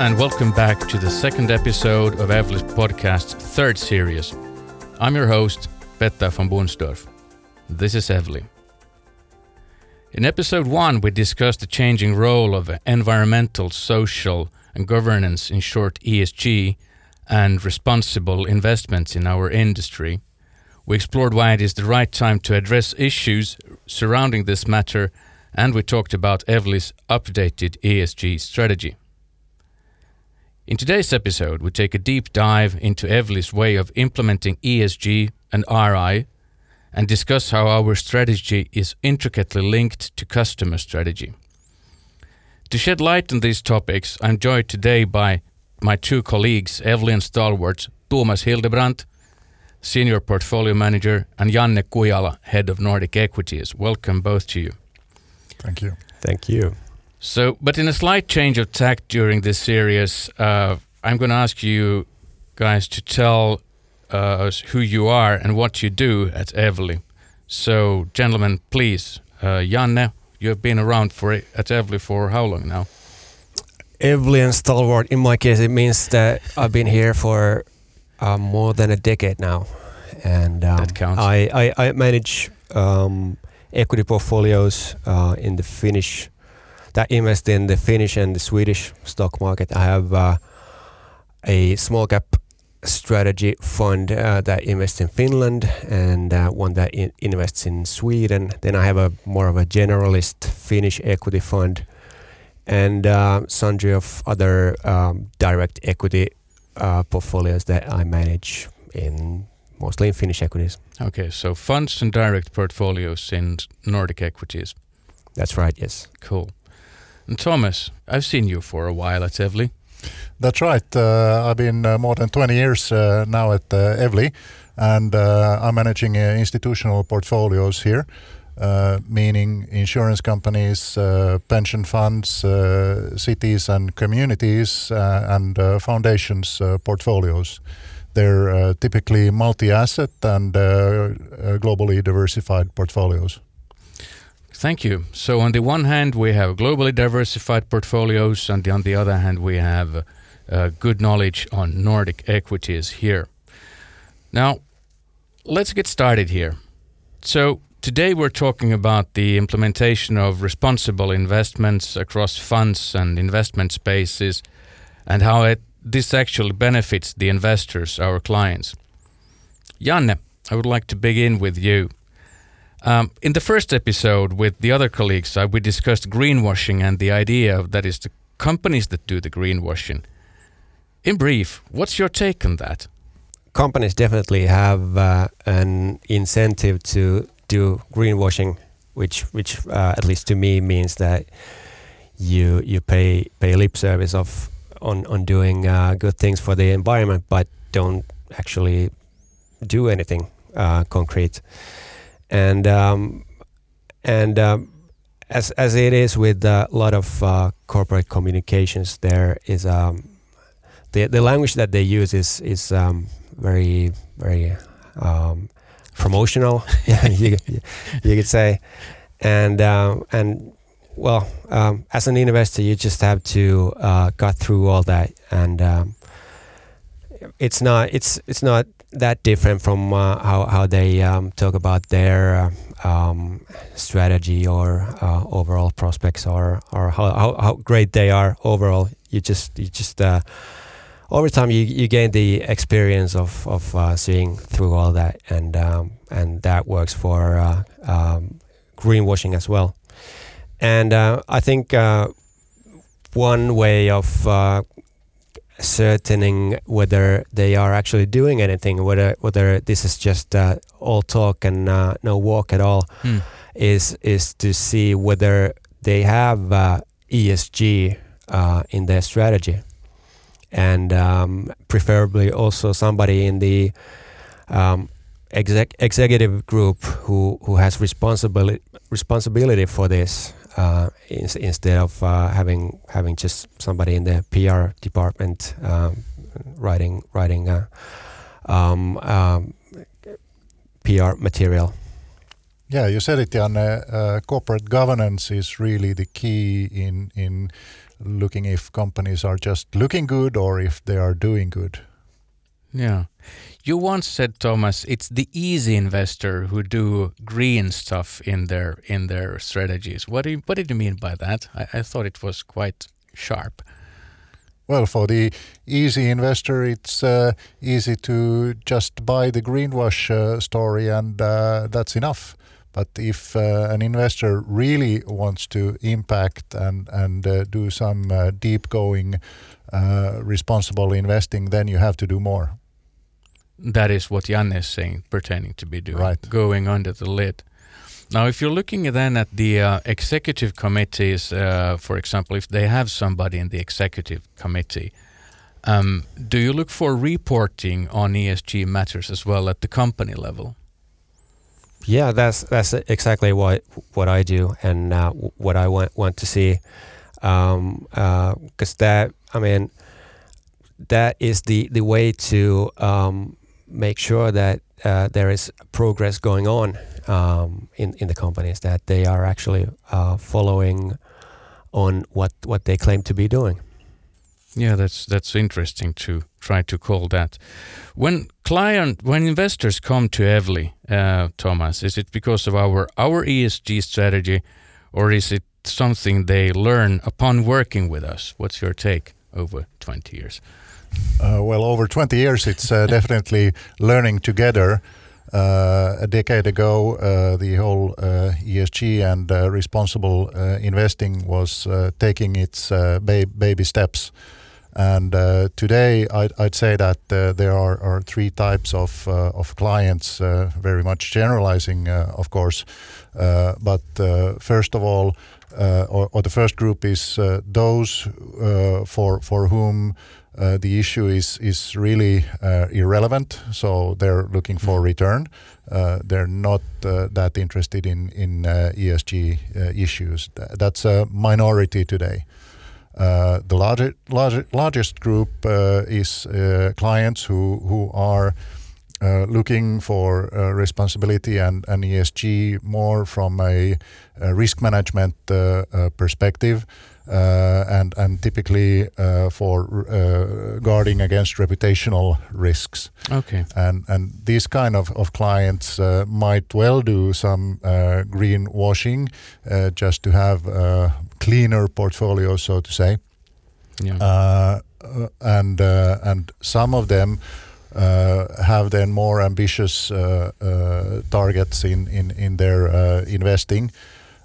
and welcome back to the second episode of Evli's podcast's third series. I'm your host, Petter von Bonsdorff. This is Evli. In episode one, we discussed the changing role of environmental, social, and governance, in short ESG, and responsible investments in our industry. We explored why it is the right time to address issues surrounding this matter, and we talked about Evli's updated ESG strategy. In today's episode, we take a deep dive into Evli's way of implementing ESG and RI and discuss how our strategy is intricately linked to customer strategy. To shed light on these topics, I'm joined today by my two colleagues, Evlian Stalwart, Tomas Hildebrant, Senior Portfolio Manager, and Janne Kujala, Head of Nordic Equities. Welcome both to you. Thank you. Thank you. So, but in a slight change of tack during this series, uh, I'm going to ask you guys to tell uh, us who you are and what you do at Evli. So, gentlemen, please, uh, Janne, you have been around for at Evli for how long now? Evli and stalwart. In my case, it means that I've been here for uh, more than a decade now, and um, That counts. I, I, I manage um, equity portfolios uh, in the Finnish that invest in the Finnish and the Swedish stock market. I have uh, a small cap strategy fund uh, that invests in Finland and uh, one that in- invests in Sweden. Then I have a more of a generalist Finnish equity fund and uh, sundry of other um, direct equity uh, portfolios that I manage in mostly in Finnish equities. Okay, so funds and direct portfolios in Nordic equities. That's right. Yes. Cool. And Tomas, I've seen you for a while at Evli. That's right. Uh, I've been uh, more than 20 years uh, now at uh, Evli, and uh, I'm managing uh, institutional portfolios here, meaning insurance companies, pension funds, cities and communities, and foundations portfolios. They're typically multi-asset and uh, uh, globally diversified portfolios. Thank you. So, on the one hand, we have globally diversified portfolios, and on the other hand, we have uh, good knowledge on Nordic equities here. Now, let's get started here. So, today we're talking about the implementation of responsible investments across funds and investment spaces and how it, this actually benefits the investors, our clients. Janne, I would like to begin with you. Um, in the first episode with the other colleagues, uh, we discussed greenwashing and the idea that is the companies that do the greenwashing. In brief, what's your take on that? companies definitely have uh, an incentive to do greenwashing, which which uh, at least to me means that you you pay pay lip service of on on doing uh, good things for the environment, but don't actually do anything uh, concrete. And um, and um, as as it is with a lot of uh, corporate communications, there is um, the the language that they use is is um, very very um, promotional. you, you could say, and um, and well, as an investor, you just have to uh, cut through all that, and it's not it's it's not that different from uh, how how they um, talk about their uh, um, strategy or uh, overall prospects or or how, how how great they are overall. You just you just uh, over time you, you gain the experience of of uh, seeing through all that, and um, and that works for uh, um, greenwashing as well. And I think one way of ascertaining whether they are actually doing anything, whether whether this is just uh, all talk and uh, no walk at all, Hmm. is is to see whether they have uh, ESG uh, in their strategy, and um, preferably also somebody in the um, exec- executive group who who has responsibility responsibility for this uh, ins- instead of uh, having having just somebody in the PR department um, writing writing uh, um, um, PR material. Yeah, you said it, Jan. Uh, corporate governance is really the key in in looking if companies are just looking good or if they are doing good. Yeah. You once said, Tomas, it's the easy investor who do green stuff in their in their strategies. What do you, what did you mean by that? I, I thought it was quite sharp. Well, for the easy investor, it's uh, easy to just buy the greenwash uh, story, and uh, that's enough. But if uh, an investor really wants to impact and and uh, do some uh, deep going responsible investing, then you have to do more. That is what Jan is saying, pertaining to be doing, right. going under the lid. Now, if you're looking then at the uh, executive committees, uh, for example, if they have somebody in the executive committee, um, do you look for reporting on ESG matters as well at the company level? Yeah, that's that's exactly what what I do and uh, what I want want to see, because um, uh, that I mean that is the the way to um, make sure that uh, there is progress going on um, in in the companies that they are actually uh, following on what what they claim to be doing. Yeah, that's that's interesting to try to call that. When client, when investors come to Evli, uh, Tomas, is it because of our our ESG strategy, or is it something they learn upon working with us? What's your take over twenty years? Uh, well, over 20 years, it's uh, definitely learning together. Uh, a decade ago, uh, the whole uh, ESG and uh, responsible investing was taking its ba baby steps. And today, I'd, I'd, say that there are, are, three types of, of clients, very much generalizing, of course. but first of all, or, or, the first group is those for, for whom uh, the issue is is really uh, irrelevant. So they're looking for mm-hmm. return. Uh, they're not uh, that interested in in uh, ESG issues. That's a minority today. the larger, larger, largest group is clients who who are Uh, looking for uh, responsibility and, and ESG more from a, a risk management uh, perspective. Uh, and and typically uh, for uh, guarding against reputational risks. Okay. And and these kind of, of clients might well do some green greenwashing just to have cleaner portfolios, so to say. Yeah. and and some of them uh, have then more ambitious uh, uh, targets in their investing.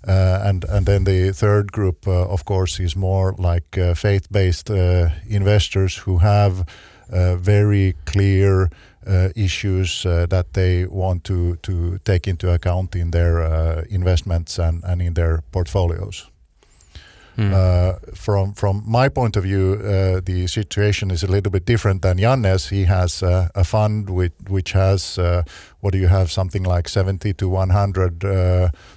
Uh, and and then the third group, uh, of course, is more like uh, faith-based investors who have very clear issues that they want to take into account in their investments and in their portfolios. Mm. Uh, from from my point of view, uh, the situation is a little bit different than Jannes. He has uh, a fund with, which has what do you have something like seventy to one hundred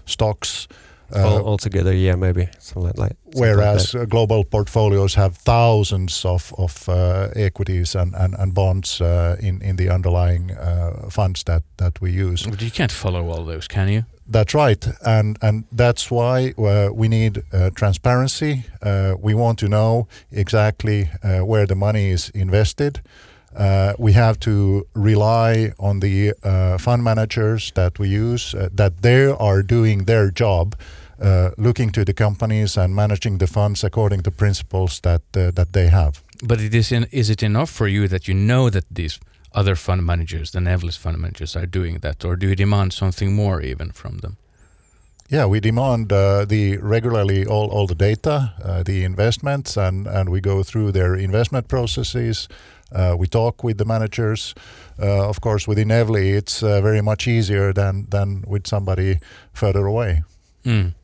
stocks uh, altogether, yeah, maybe something like. Whereas like global portfolios have thousands of of uh, equities and and, and bonds uh, in in the underlying uh, funds that that we use. But you can't follow all those, can you? That's right, and and that's why uh, we need uh, transparency. we want to know exactly where the money is invested. Uh, we have to rely on the uh, fund managers that we use uh, that they are doing their job uh, looking to the companies and managing the funds according to principles that uh, that they have. But it is in, is it enough for you that you know that these other fund managers the Evli's fund managers are doing that or do you demand something more even from them yeah, we demand uh, the regularly all, all the data, uh, the investments, and, and we go through their investment processes. Uh, we talk with the managers. Uh, of course, within Evli, it's uh, very much easier than than with somebody further away. Mm.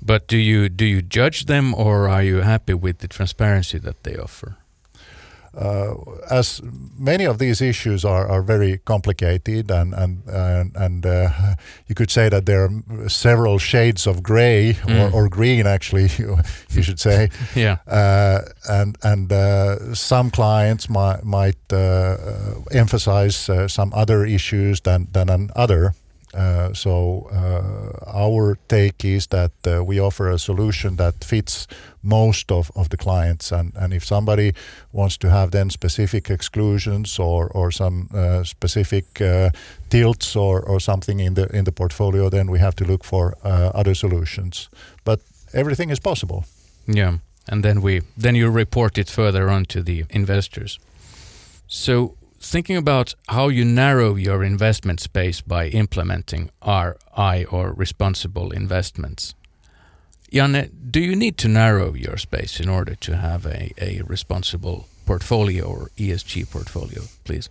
But do you do you judge them, or are you happy with the transparency that they offer? Uh, as many of these issues are, are very complicated and and and, uh, you could say that there are several shades of gray mm. or, or, green actually you should say. Yeah. Uh, and and uh, some clients might might uh, emphasize uh, some other issues than than another so uh, our take is that uh, we offer a solution that fits most of, of the clients, and, and if somebody wants to have then specific exclusions or or some uh, specific uh, tilts or, or something in the in the portfolio, then we have to look for uh, other solutions. But everything is possible. Yeah, and then we then you report it further on to the investors. So thinking about how you narrow your investment space by implementing RI or responsible investments. Janne, do you need to narrow your space in order to have a, a responsible portfolio or ESG portfolio, please?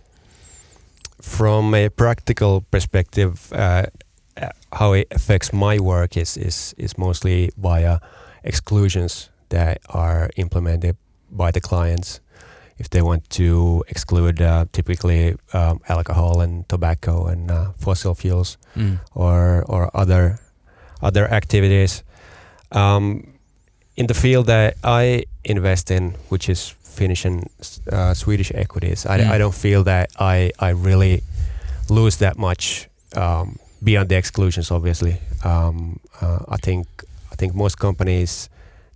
From a practical perspective, uh, how it affects my work is, is, is mostly via exclusions that are implemented by the clients if they want to exclude uh, typically um, alcohol and tobacco and uh, fossil fuels Mm. or or other other activities. Um, in the field that I invest in, which is Finnish and uh, Swedish equities, I, Mm. I don't feel that I I really lose that much um, beyond the exclusions. Obviously, um, uh, I think I think most companies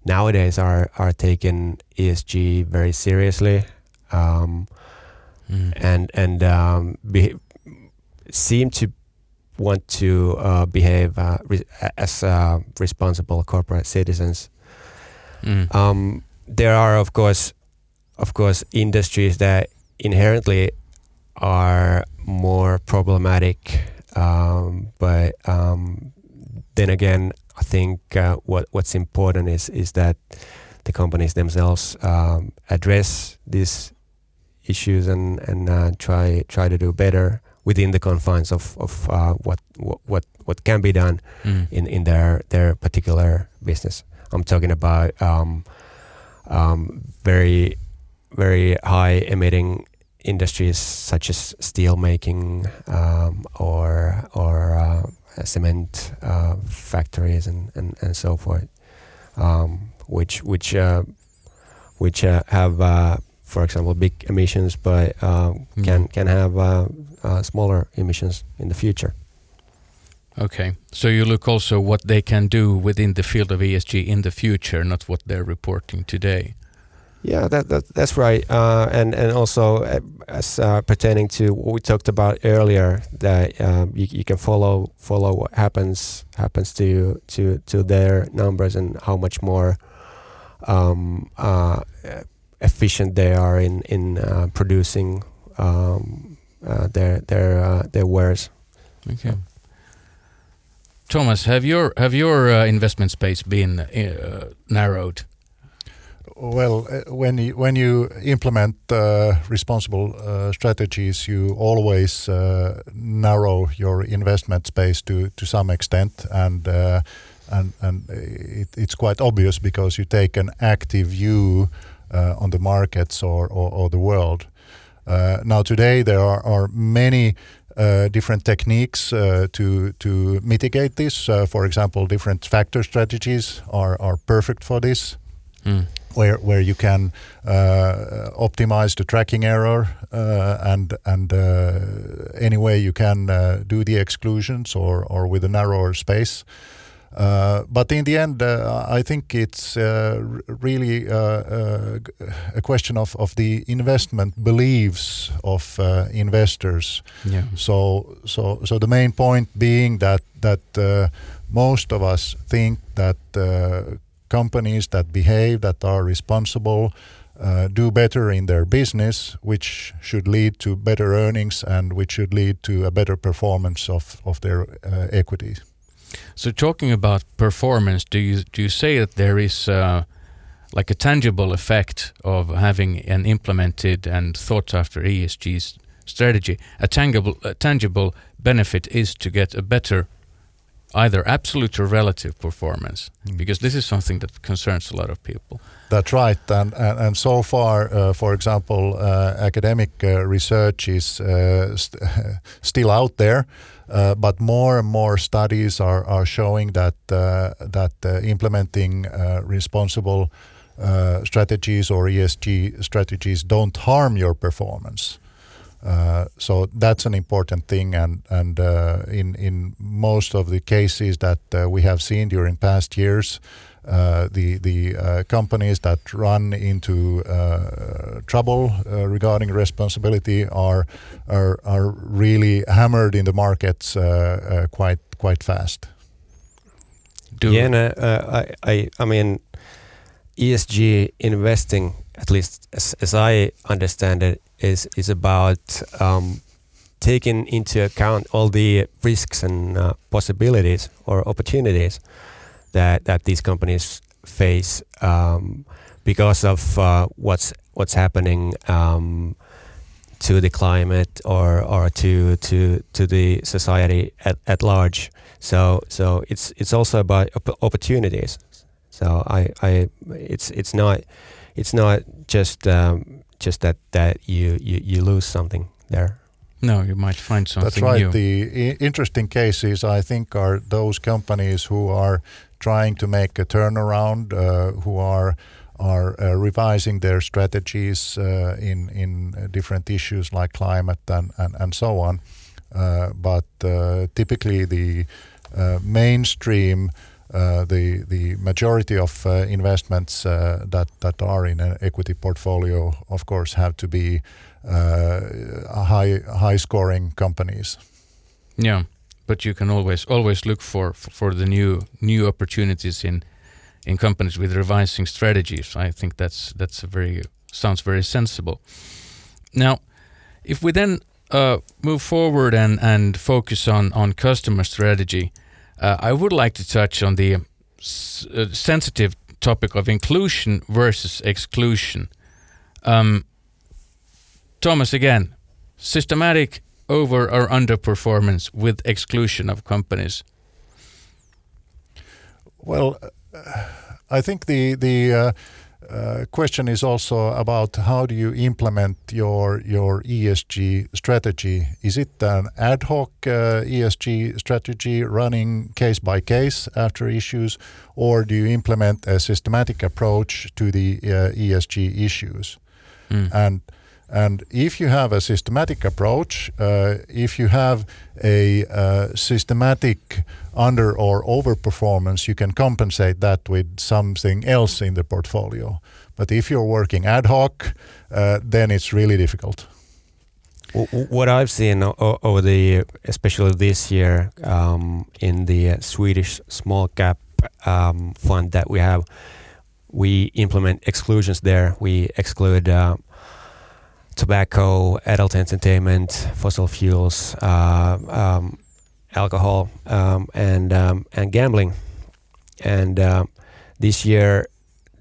nowadays are are taking ESG very seriously. Um, Mm. and and um, be, seem to want to uh, behave uh, re- as uh, responsible corporate citizens. Mm. Um, there are, of course, of course, industries that inherently are more problematic, um, but um, then again, I think uh, what what's important is is that the companies themselves um, address these issues and and uh, try try to do better within the confines of of uh, what, what what what can be done Mm. in in their their particular business. I'm talking about um, um, very very high emitting industries such as steel making um, or or uh, cement uh, factories and, and, and so forth, um, which which uh, which uh, have uh, for example big emissions but uh, can Mm. can have uh, uh, smaller emissions in the future. Okay, so you look also what they can do within the field of ESG in the future, not what they're reporting today. Yeah, that, that that's right. Uh, and and also uh, as uh, pertaining to what we talked about earlier, that um, you, you can follow follow what happens happens to to to their numbers and how much more um, uh, efficient they are in in uh, producing um, uh, their their their wares. Okay. Tomas, have your have your investment space been narrowed? Well, uh, when you, when you implement uh, responsible uh, strategies, you always uh, narrow your investment space to, to some extent, and uh, and and it, it's quite obvious because you take an active view uh, on the markets or or, or the world. Now today there are, are many uh, different techniques uh, to to mitigate this. Uh, for example, different factor strategies are are perfect for this Mm. where where you can uh, optimize the tracking error uh, and and uh, any way you can uh, do the exclusions or or with a narrower space. Uh, but in the end, uh, I think it's uh, really uh, a question of, of the investment beliefs of uh, investors. Yeah. So, so, so the main point being that that most of us think that uh, companies that behave, that are responsible, uh, do better in their business, which should lead to better earnings and which should lead to a better performance of of their uh, equities. So talking about performance, do you do you say that there is uh, like a tangible effect of having an implemented and thought after ESG strategy? A tangible a tangible benefit is to get a better either absolute or relative performance Mm. because this is something that concerns a lot of people. That's right, and and, and so far, uh, for example, uh, academic uh, research is uh, st- still out there, uh, but more and more studies are, are showing that uh, that uh, implementing uh, responsible uh, strategies or ESG strategies don't harm your performance. Uh, so that's an important thing, and and uh, in in most of the cases that uh, we have seen during past years, uh, the the uh, companies that run into uh, trouble regarding responsibility are are are really hammered in the markets quite quite fast. Do yeah, no, I I I mean ESG investing, at least as, as I understand it, is is about um, taking into account all the risks and uh, possibilities or opportunities that that these companies face um, because of uh, what's what's happening um, to the climate or or to to to the society at, at large. So so it's it's also about op- opportunities. So I, I it's it's not it's not just um, just that that you, you you lose something there. No, you might find something That's right. New. The interesting cases, I think, are those companies who are trying to make a turnaround, uh, who are are uh, revising their strategies uh, in in different issues like climate and and, and so on. Uh, but uh, typically, the uh, mainstream. Uh, the the majority of uh, investments uh, that that are in an equity portfolio, of course, have to be high high scoring companies. Yeah but you can always always look for for the new new opportunities in in companies with revising strategies. I think that's that's a very sounds very sensible. Now, if we then uh, move forward and and focus on on customer strategy, uh, I would like to touch on the uh, sensitive topic of inclusion versus exclusion. Um, Tomas, again, systematic over or underperformance with exclusion of companies? Well, uh, I think the the uh, question is also about how do you implement your your ESG strategy? Is it an ad hoc uh, ESG strategy running case by case after issues, or do you implement a systematic approach to the uh, ESG issues? Mm. And and if you have a systematic approach, uh, if you have a uh, systematic under or overperformance, you can compensate that with something else in the portfolio. But if you're working ad hoc, uh, then it's really difficult. What I've seen over the, especially this year, um, in the Swedish small cap um, fund that we have, we implement exclusions there. We exclude uh, tobacco, adult entertainment, fossil fuels, uh, um, alcohol, um, and um, and gambling. And uh, this year,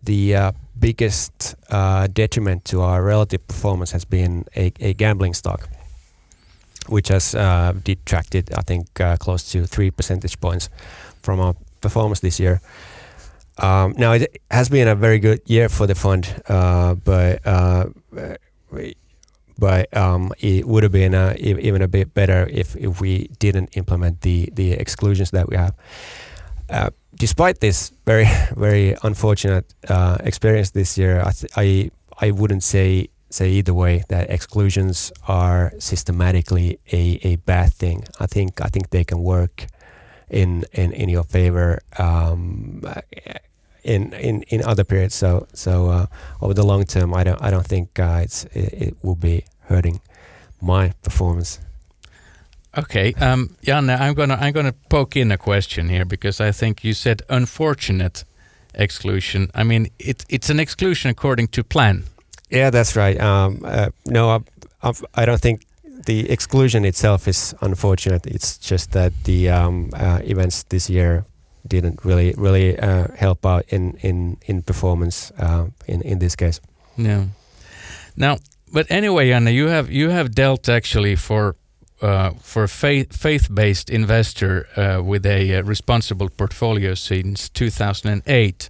the uh, biggest uh, detriment to our relative performance has been a, a gambling stock, which has uh, detracted, I think, uh, close to three percentage points from our performance this year. Um, now it has been a very good year for the fund, but but um, it would have been uh, even a bit better if, if we didn't implement the the exclusions that we have. Uh, despite this very very unfortunate uh, experience this year, I, th- I I wouldn't say say either way that exclusions are systematically a, a bad thing. I think I think they can work in in, in your favor. Um, in, in, in other periods. So so uh, over the long term, I don't I don't think uh, it's it, it, will be hurting my performance. Okay, um, Janne, I'm gonna I'm gonna poke in a question here because I think you said unfortunate exclusion. I mean, it's it's an exclusion according to plan. Yeah, that's right. Um, uh, no, I, I, I don't think the exclusion itself is unfortunate. It's just that the um, uh, events this year didn't really really uh, help out in in in performance uh, in in this case. No. Now, but anyway, Anna, you have you have dealt actually for uh, for faith faith based investor uh, with a uh, responsible portfolio since 2008.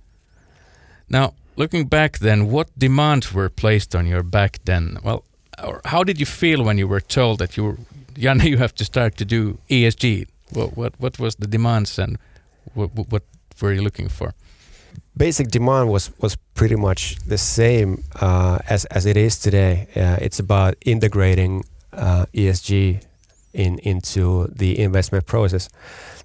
Now, looking back, then, what demands were placed on your back then? Well, how did you feel when you were told that you Janne, you have to start to do ESG? What what what was the demands and what, what were you looking for? Basic demand was was pretty much the same uh, as as it is today. Uh, it's about integrating uh, ESG in into the investment process.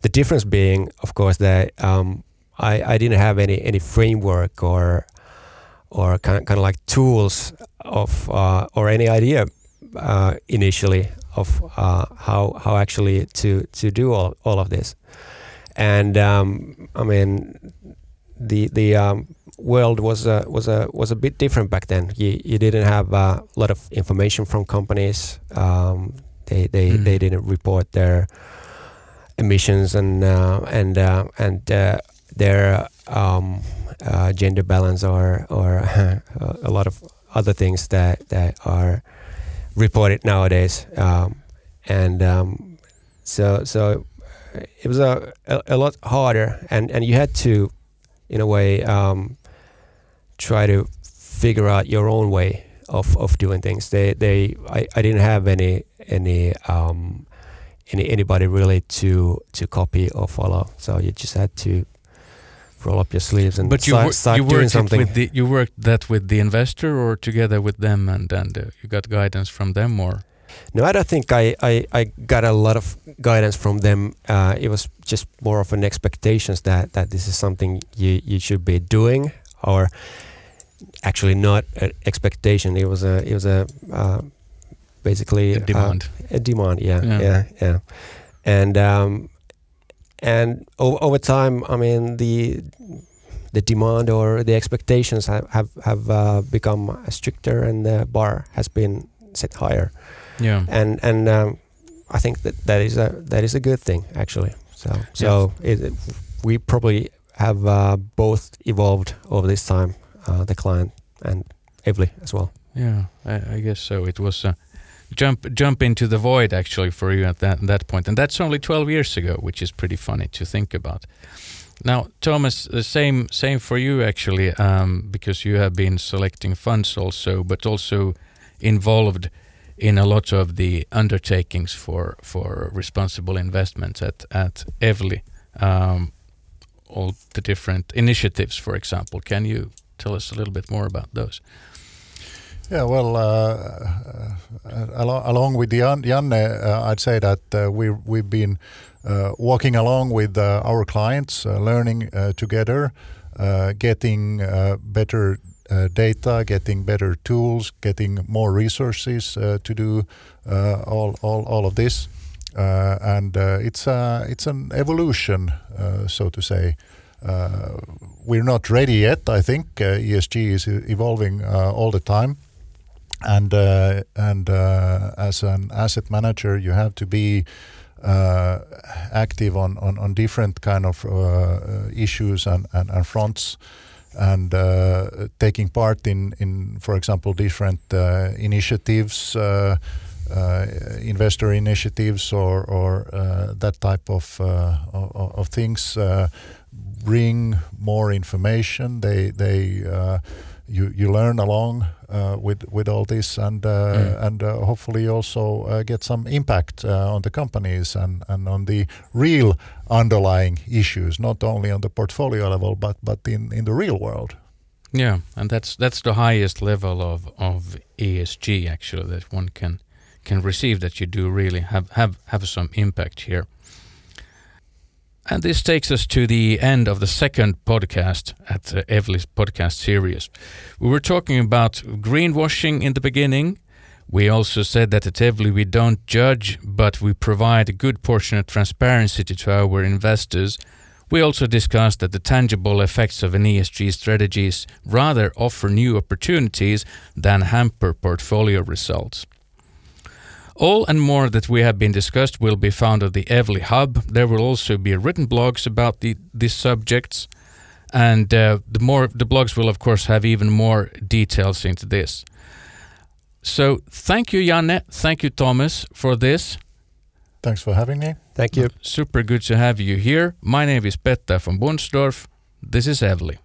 The difference being, of course, that um, I, I didn't have any any framework or or kind of, kind of like tools of uh, or any idea uh, initially of uh, how how actually to to do all, all of this. And um, I mean, the the um, world was a, was a was a bit different back then. You you didn't have a lot of information from companies. Um, they they, Mm. they didn't report their emissions and uh, and uh, and uh, their um, uh, gender balance or or a lot of other things that that are reported nowadays. Um, and um, so so it was a, a a lot harder, and and you had to, in a way, um, try to figure out your own way of, of doing things. They they I, I didn't have any any um, any anybody really to to copy or follow. So you just had to roll up your sleeves and But you start, start you doing worked something. with the you worked that with the investor or together with them, and and uh, you got guidance from them, or No, I don't think I, I, I got a lot of guidance from them. Uh, it was just more of an expectations that, that this is something you, you should be doing, or actually not an expectation. It was a it was a uh, basically a uh, demand. a demand. Yeah, Yeah. yeah, yeah. And um, and o- over time, I mean the the demand or the expectations have have, have uh, become stricter, and the bar has been set higher yeah. and and um, I think that that is a that is a good thing actually. So so it, we probably have uh, both evolved over this time, uh, the client and Evli as well. Yeah, I, I guess so. It was a jump jump into the void actually for you at that that point, and that's only 12 years ago, which is pretty funny to think about. Now, Tomas, the same same for you actually, um, because you have been selecting funds also, but also involved in a lot of the undertakings for for responsible investments at at Evli. Um, all the different initiatives, for example. Can you tell us a little bit more about those? Yeah, well, uh, uh, along, along with Jan, Janne, uh, I'd say that uh, we we've been uh, walking along with uh, our clients, uh, learning uh, together, uh, getting uh, better uh, data, getting better tools, getting more resources uh, to do uh, all, all all of this, uh, and uh, it's uh, it's an evolution, uh, so to say. Uh, we're not ready yet. I think uh, ESG is evolving uh, all the time and uh, and uh, as an asset manager, you have to be uh, active on, on, on different kind of uh, uh, issues and, and, and fronts, and uh, taking part in, in for example different uh, initiatives. Uh, uh, investor initiatives or, or uh, that type of, uh, of, of things uh, bring more information. They they uh, you you learn along with with all this and uh, Mm. and uh, hopefully also uh, get some impact uh, on the companies and and on the real underlying issues, not only on the portfolio level but but in in the real world. Yeah, and that's that's the highest level of of ESG actually that one can can receive that you do really have have have some impact here. And this takes us to the end of the second podcast at the Evli's podcast series. We were talking about greenwashing in the beginning. We also said that at Evli we don't judge, but we provide a good portion of transparency to, to our investors. We also discussed that the tangible effects of an ESG strategies rather offer new opportunities than hamper portfolio results. All and more that we have been discussed will be found at the Evli Hub. There will also be written blogs about the, these subjects, and uh, the more the blogs will of course have even more details into this. So thank you, Janne. Thank you, Tomas, for this. Thanks for having me. Thank you. Super good to have you here. My name is Petter von Bonsdorff. This is Evli.